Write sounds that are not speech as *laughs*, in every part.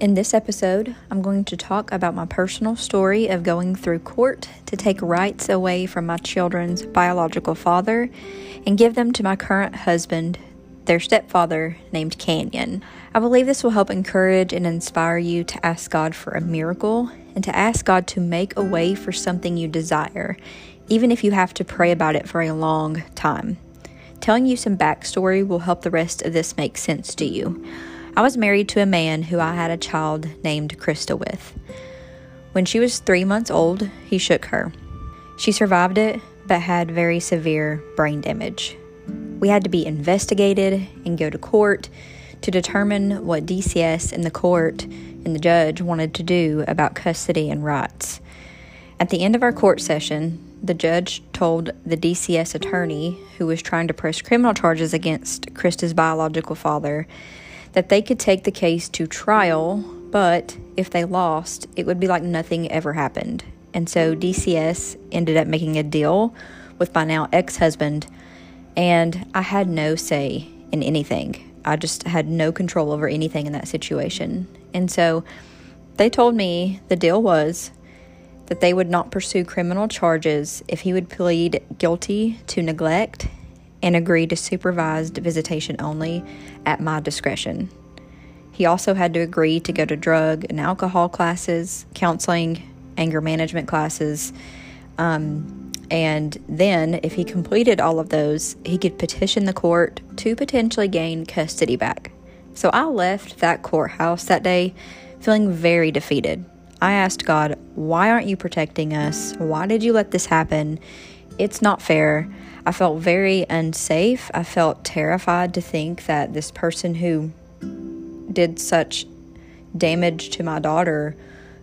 In this episode, I'm going to talk about my personal story of going through court to take rights away from my children's biological father and give them to my current husband, their stepfather, named Canyon. I believe this will help encourage and inspire you to ask God for a miracle and to ask God to make a way for something you desire, even if you have to pray about it for a long time. Telling you some backstory will help the rest of this make sense to you. I was married to a man who I had a child named Krista with. When she was three months old, he shook her. She survived it, but had very severe brain damage. We had to be investigated and go to court to determine what DCS and the court and the judge wanted to do about custody and rights. At the end of our court session, the judge told the DCS attorney, who was trying to press criminal charges against Krista's biological father, that they could take the case to trial, but if they lost, it would be like nothing ever happened. And so DCS ended up making a deal with my now ex husband, and I had no say in anything. I just had no control over anything in that situation. And so they told me the deal was that they would not pursue criminal charges if he would plead guilty to neglect and agree to supervised visitation only at my discretion. He also had to agree to go to drug and alcohol classes, counseling, anger management classes. Um, and then, if he completed all of those, he could petition the court to potentially gain custody back. So I left that courthouse that day feeling very defeated. I asked God, Why aren't you protecting us? Why did you let this happen? It's not fair. I felt very unsafe. I felt terrified to think that this person who did such damage to my daughter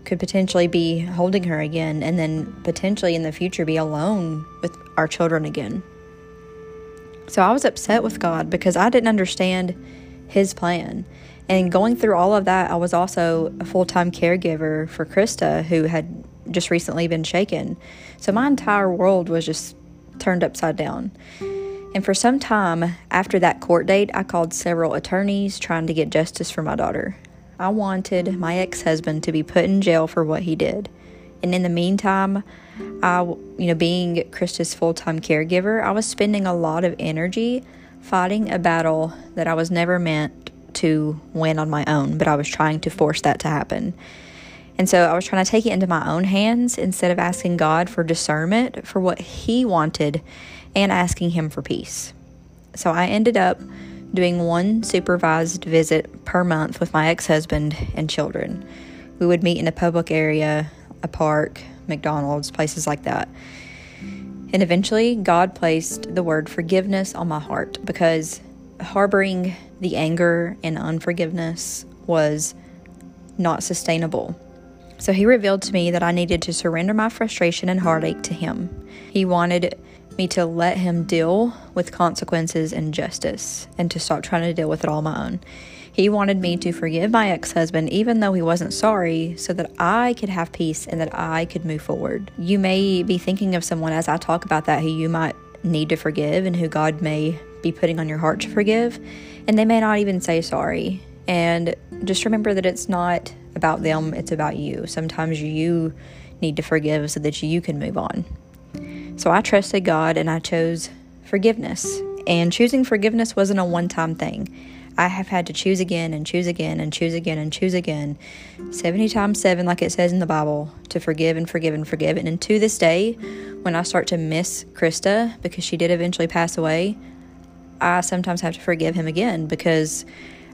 could potentially be holding her again and then potentially in the future be alone with our children again. So I was upset with God because I didn't understand His plan. And going through all of that, I was also a full time caregiver for Krista, who had just recently been shaken. So my entire world was just turned upside down. And for some time after that court date, I called several attorneys trying to get justice for my daughter. I wanted my ex husband to be put in jail for what he did. And in the meantime, I, you know, being Krista's full time caregiver, I was spending a lot of energy fighting a battle that I was never meant to win on my own, but I was trying to force that to happen. And so I was trying to take it into my own hands instead of asking God for discernment for what He wanted and asking Him for peace. So I ended up doing one supervised visit per month with my ex husband and children. We would meet in a public area, a park, McDonald's, places like that. And eventually, God placed the word forgiveness on my heart because harboring the anger and unforgiveness was not sustainable. So he revealed to me that I needed to surrender my frustration and heartache to him. He wanted me to let him deal with consequences and justice and to stop trying to deal with it all my own. He wanted me to forgive my ex husband, even though he wasn't sorry, so that I could have peace and that I could move forward. You may be thinking of someone as I talk about that who you might need to forgive and who God may be putting on your heart to forgive, and they may not even say sorry. And just remember that it's not about them, it's about you. Sometimes you need to forgive so that you can move on. So I trusted God and I chose forgiveness. And choosing forgiveness wasn't a one time thing. I have had to choose again and choose again and choose again and choose again, 70 times 7, like it says in the Bible, to forgive and forgive and forgive. And to this day, when I start to miss Krista because she did eventually pass away, I sometimes have to forgive him again because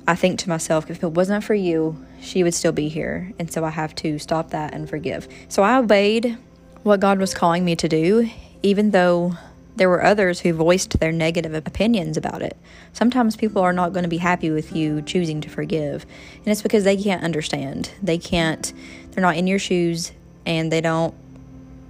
I think to myself, if it wasn't for you, she would still be here. And so I have to stop that and forgive. So I obeyed what God was calling me to do, even though there were others who voiced their negative opinions about it. Sometimes people are not going to be happy with you choosing to forgive. And it's because they can't understand. They can't, they're not in your shoes and they don't,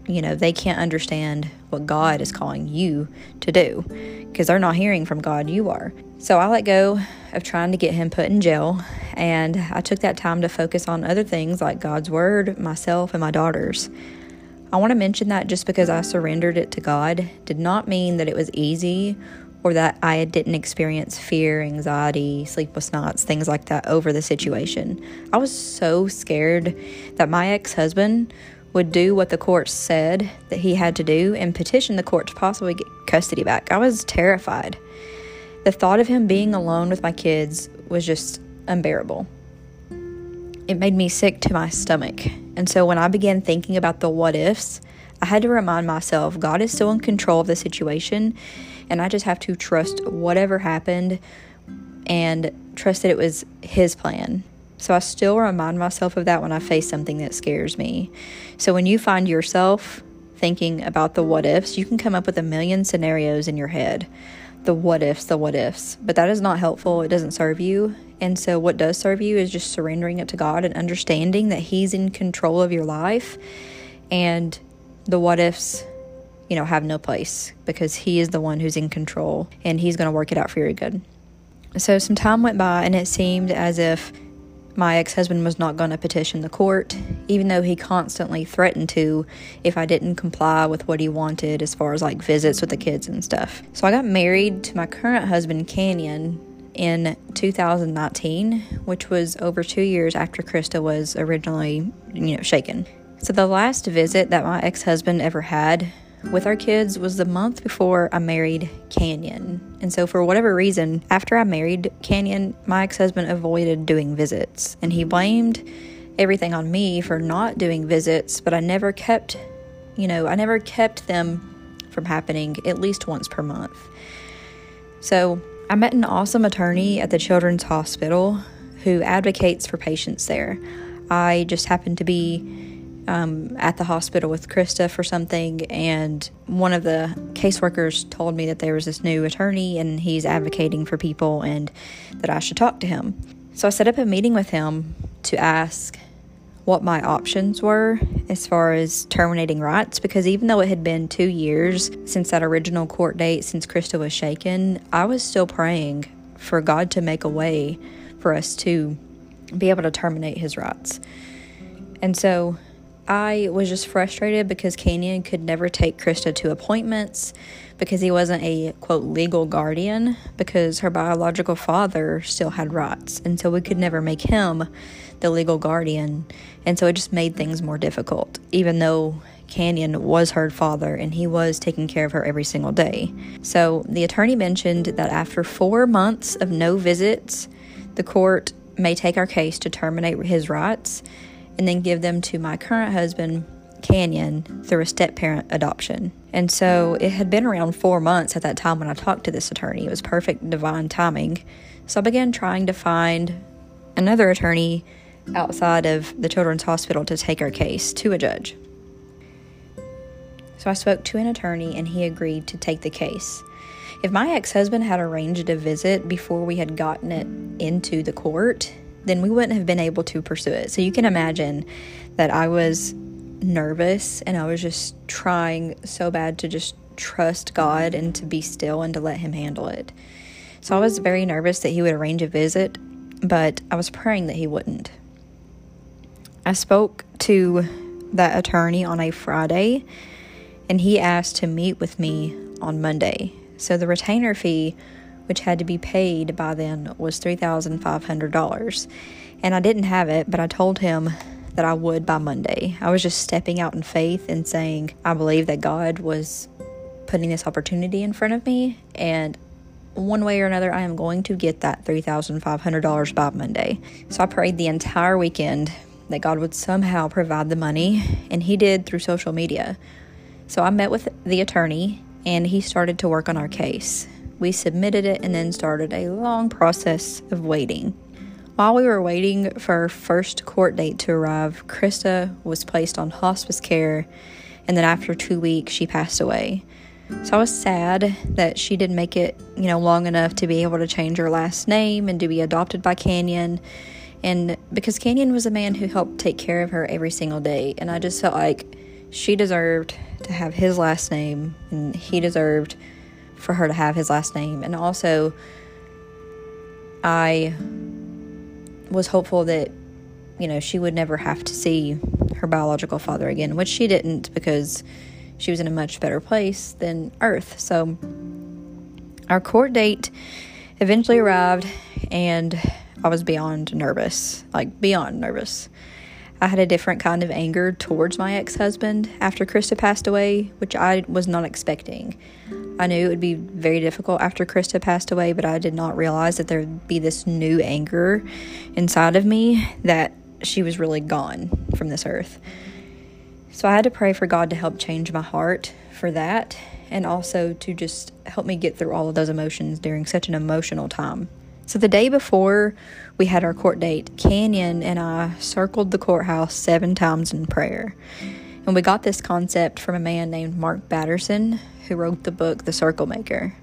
you know, they can't understand what God is calling you to do because they're not hearing from God, you are. So I let go of trying to get him put in jail, and I took that time to focus on other things like God's Word, myself, and my daughters. I want to mention that just because I surrendered it to God did not mean that it was easy or that I didn't experience fear, anxiety, sleepless nights, things like that over the situation. I was so scared that my ex husband would do what the court said that he had to do and petition the court to possibly get custody back. I was terrified. The thought of him being alone with my kids was just unbearable. It made me sick to my stomach. And so when I began thinking about the what ifs, I had to remind myself God is still in control of the situation, and I just have to trust whatever happened and trust that it was His plan. So I still remind myself of that when I face something that scares me. So when you find yourself thinking about the what ifs, you can come up with a million scenarios in your head. The what ifs, the what ifs. But that is not helpful. It doesn't serve you. And so what does serve you is just surrendering it to God and understanding that He's in control of your life and the what ifs you know, have no place because he is the one who's in control and he's going to work it out for your good. So some time went by and it seemed as if my ex husband was not going to petition the court, even though he constantly threatened to if I didn't comply with what he wanted as far as like visits with the kids and stuff. So I got married to my current husband, Canyon, in 2019, which was over two years after Krista was originally, you know, shaken. So the last visit that my ex husband ever had with our kids was the month before I married Canyon. And so, for whatever reason, after I married Canyon, my ex husband avoided doing visits. And he blamed everything on me for not doing visits, but I never kept, you know, I never kept them from happening at least once per month. So, I met an awesome attorney at the Children's Hospital who advocates for patients there. I just happened to be um, at the hospital with Krista for something, and one of the caseworkers told me that there was this new attorney and he's advocating for people and that I should talk to him. So I set up a meeting with him to ask what my options were as far as terminating rights because even though it had been two years since that original court date, since Krista was shaken, I was still praying for God to make a way for us to be able to terminate his rights. And so I was just frustrated because Canyon could never take Krista to appointments because he wasn't a quote legal guardian because her biological father still had rights. And so we could never make him the legal guardian. And so it just made things more difficult, even though Canyon was her father and he was taking care of her every single day. So the attorney mentioned that after four months of no visits, the court may take our case to terminate his rights and then give them to my current husband, Canyon, through a step parent adoption. And so it had been around four months at that time when I talked to this attorney. It was perfect divine timing. So I began trying to find another attorney outside of the Children's Hospital to take our case to a judge. So I spoke to an attorney and he agreed to take the case. If my ex husband had arranged a visit before we had gotten it into the court, then we wouldn't have been able to pursue it. So you can imagine that I was nervous and I was just trying so bad to just trust God and to be still and to let Him handle it. So I was very nervous that He would arrange a visit, but I was praying that He wouldn't. I spoke to that attorney on a Friday and he asked to meet with me on Monday. So the retainer fee which had to be paid by then, was $3,500. And I didn't have it, but I told him that I would by Monday. I was just stepping out in faith and saying, I believe that God was putting this opportunity in front of me, and one way or another, I am going to get that $3,500 by Monday. So I prayed the entire weekend that God would somehow provide the money, and He did through social media. So I met with the attorney, and he started to work on our case. We submitted it and then started a long process of waiting. While we were waiting for our first court date to arrive, Krista was placed on hospice care, and then after two weeks, she passed away. So I was sad that she didn't make it, you know, long enough to be able to change her last name and to be adopted by Canyon. And because Canyon was a man who helped take care of her every single day, and I just felt like she deserved to have his last name and he deserved for her to have his last name. And also, I was hopeful that, you know, she would never have to see her biological father again, which she didn't because she was in a much better place than Earth. So Our court date eventually arrived, and I was beyond nervous like, beyond nervous. I had a different kind of anger towards my ex husband after Krista passed away, which I was not expecting. I knew it would be very difficult after Krista passed away, but I did not realize that there would be this new anger inside of me that she was really gone from this earth. So I had to pray for God to help change my heart for that and also to just help me get through all of those emotions during such an emotional time. So the day before we had our court date, Canyon and I circled the courthouse seven times in prayer. And we got this concept from a man named Mark Batterson, who wrote the book The Circle Maker.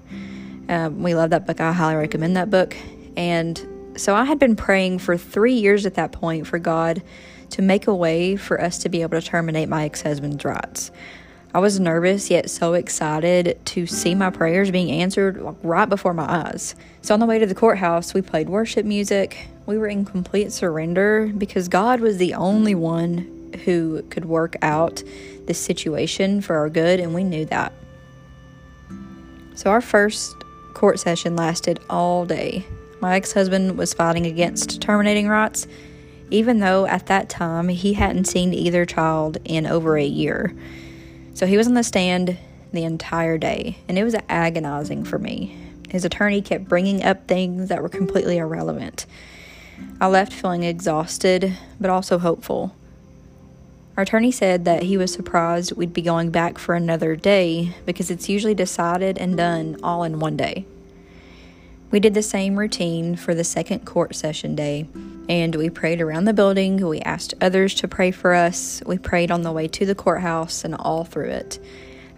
Um, we love that book. I highly recommend that book. And so I had been praying for three years at that point for God to make a way for us to be able to terminate my ex husband's rights. I was nervous yet so excited to see my prayers being answered right before my eyes. So, on the way to the courthouse, we played worship music. We were in complete surrender because God was the only one who could work out this situation for our good, and we knew that. So, our first court session lasted all day. My ex husband was fighting against terminating rights, even though at that time he hadn't seen either child in over a year. So he was on the stand the entire day, and it was agonizing for me. His attorney kept bringing up things that were completely irrelevant. I left feeling exhausted, but also hopeful. Our attorney said that he was surprised we'd be going back for another day because it's usually decided and done all in one day. We did the same routine for the second court session day, and we prayed around the building. We asked others to pray for us. We prayed on the way to the courthouse and all through it.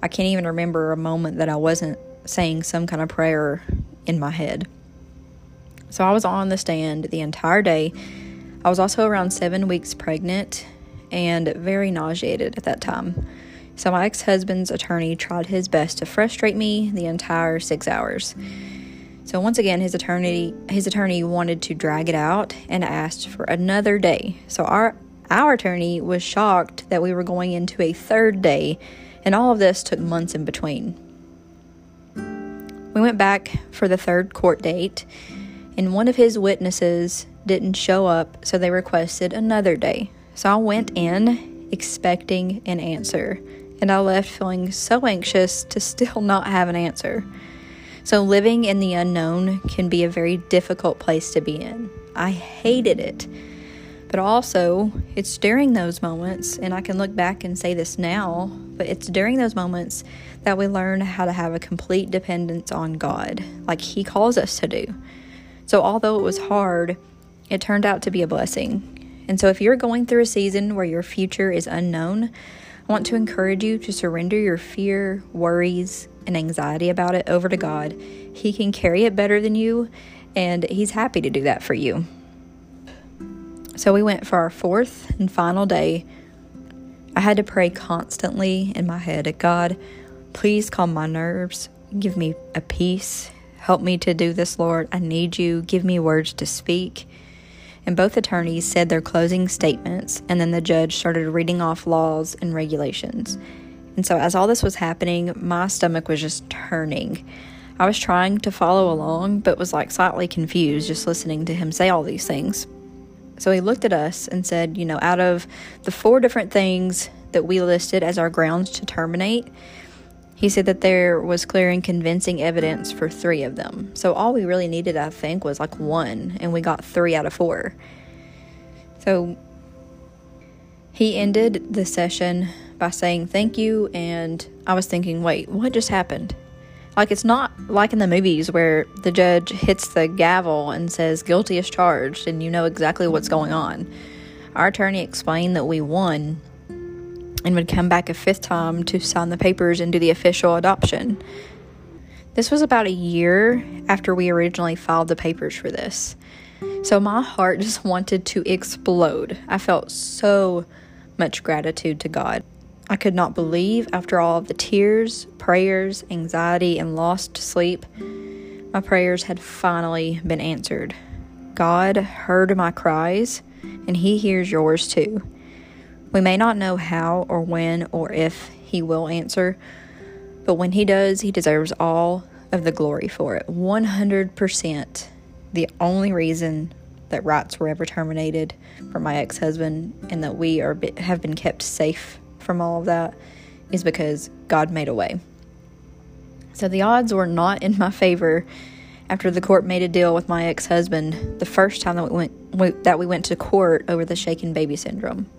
I can't even remember a moment that I wasn't saying some kind of prayer in my head. So I was on the stand the entire day. I was also around seven weeks pregnant and very nauseated at that time. So my ex husband's attorney tried his best to frustrate me the entire six hours. So once again, his attorney his attorney wanted to drag it out and asked for another day. So our our attorney was shocked that we were going into a third day, and all of this took months in between. We went back for the third court date, and one of his witnesses didn't show up, so they requested another day. So I went in expecting an answer, and I left feeling so anxious to *laughs* still not have an answer. So, living in the unknown can be a very difficult place to be in. I hated it. But also, it's during those moments, and I can look back and say this now, but it's during those moments that we learn how to have a complete dependence on God, like He calls us to do. So, although it was hard, it turned out to be a blessing. And so, if you're going through a season where your future is unknown, I want to encourage you to surrender your fear, worries, and anxiety about it over to God. He can carry it better than you, and He's happy to do that for you. So we went for our fourth and final day. I had to pray constantly in my head God, please calm my nerves, give me a peace, help me to do this, Lord. I need you, give me words to speak. And both attorneys said their closing statements, and then the judge started reading off laws and regulations. And so, as all this was happening, my stomach was just turning. I was trying to follow along, but was like slightly confused just listening to him say all these things. So he looked at us and said, You know, out of the four different things that we listed as our grounds to terminate, he said that there was clear and convincing evidence for three of them. So all we really needed, I think, was like one, and we got three out of four. So he ended the session by saying thank you, and I was thinking, wait, what just happened? Like, it's not like in the movies where the judge hits the gavel and says guilty as charged, and you know exactly what's going on. Our attorney explained that we won and would come back a fifth time to sign the papers and do the official adoption. This was about a year after we originally filed the papers for this. So my heart *laughs* just wanted to explode. I felt so much gratitude to God. I could not believe, after all of the tears, prayers, anxiety, and lost sleep, my prayers had finally been answered. God heard my cries, and He hears yours too. We may not know how or when or if He will answer, but when He does, He deserves all of the glory for it. 100% the only reason that rights were ever terminated for my ex-husband and that we are have been kept safe from all of that is because God made a way. So the odds were not in my favor after the court made a deal with my ex-husband the first time that we went that we went to court over the shaken baby syndrome.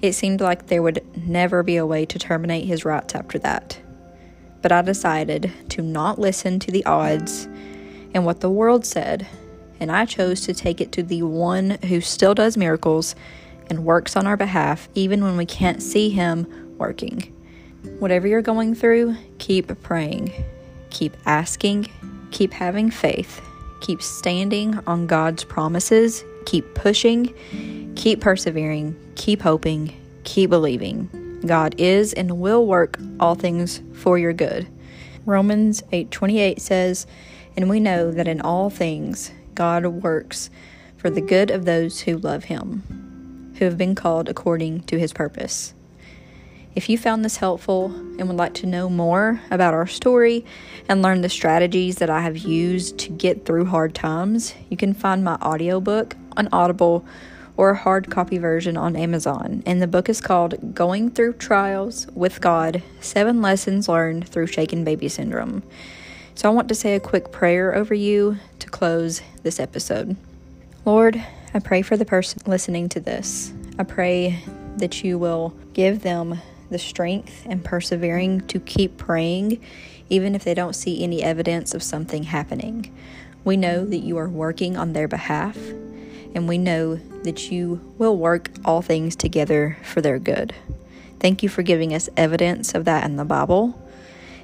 It seemed like there would never be a way to terminate his rights after that. But I decided to not listen to the odds and what the world said, and I chose to take it to the one who still does miracles and works on our behalf even when we can't see him working. Whatever you're going through, keep praying, keep asking, keep having faith, keep standing on God's promises, keep pushing, keep persevering, keep hoping, keep believing. God is and will work all things for your good. Romans 8:28 says, "And we know that in all things God works for the good of those who love him, who have been called according to his purpose." If you found this helpful and would like to know more about our story and learn the strategies that I have used to get through hard times, you can find my audiobook on Audible or a hard copy version on Amazon. And the book is called Going Through Trials with God Seven Lessons Learned Through Shaken Baby Syndrome. So I want to say a quick prayer over you to close this episode. Lord, I pray for the person listening to this. I pray that you will give them the strength and persevering to keep praying, even if they don't see any evidence of something happening. We know that you are working on their behalf, and we know that you will work all things together for their good. Thank you for giving us evidence of that in the Bible,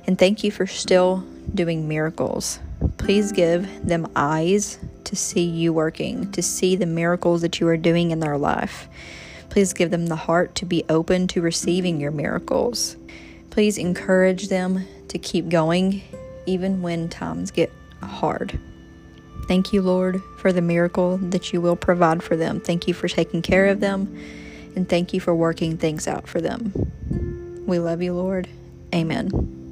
and thank you for still doing miracles. Please give them eyes to see you working, to see the miracles that you are doing in their life. Please give them the heart to be open to receiving your miracles. Please encourage them to keep going even when times get hard. Thank you, Lord, for the miracle that you will provide for them. Thank you for taking care of them, and thank you for working things out for them. We love you, Lord. Amen.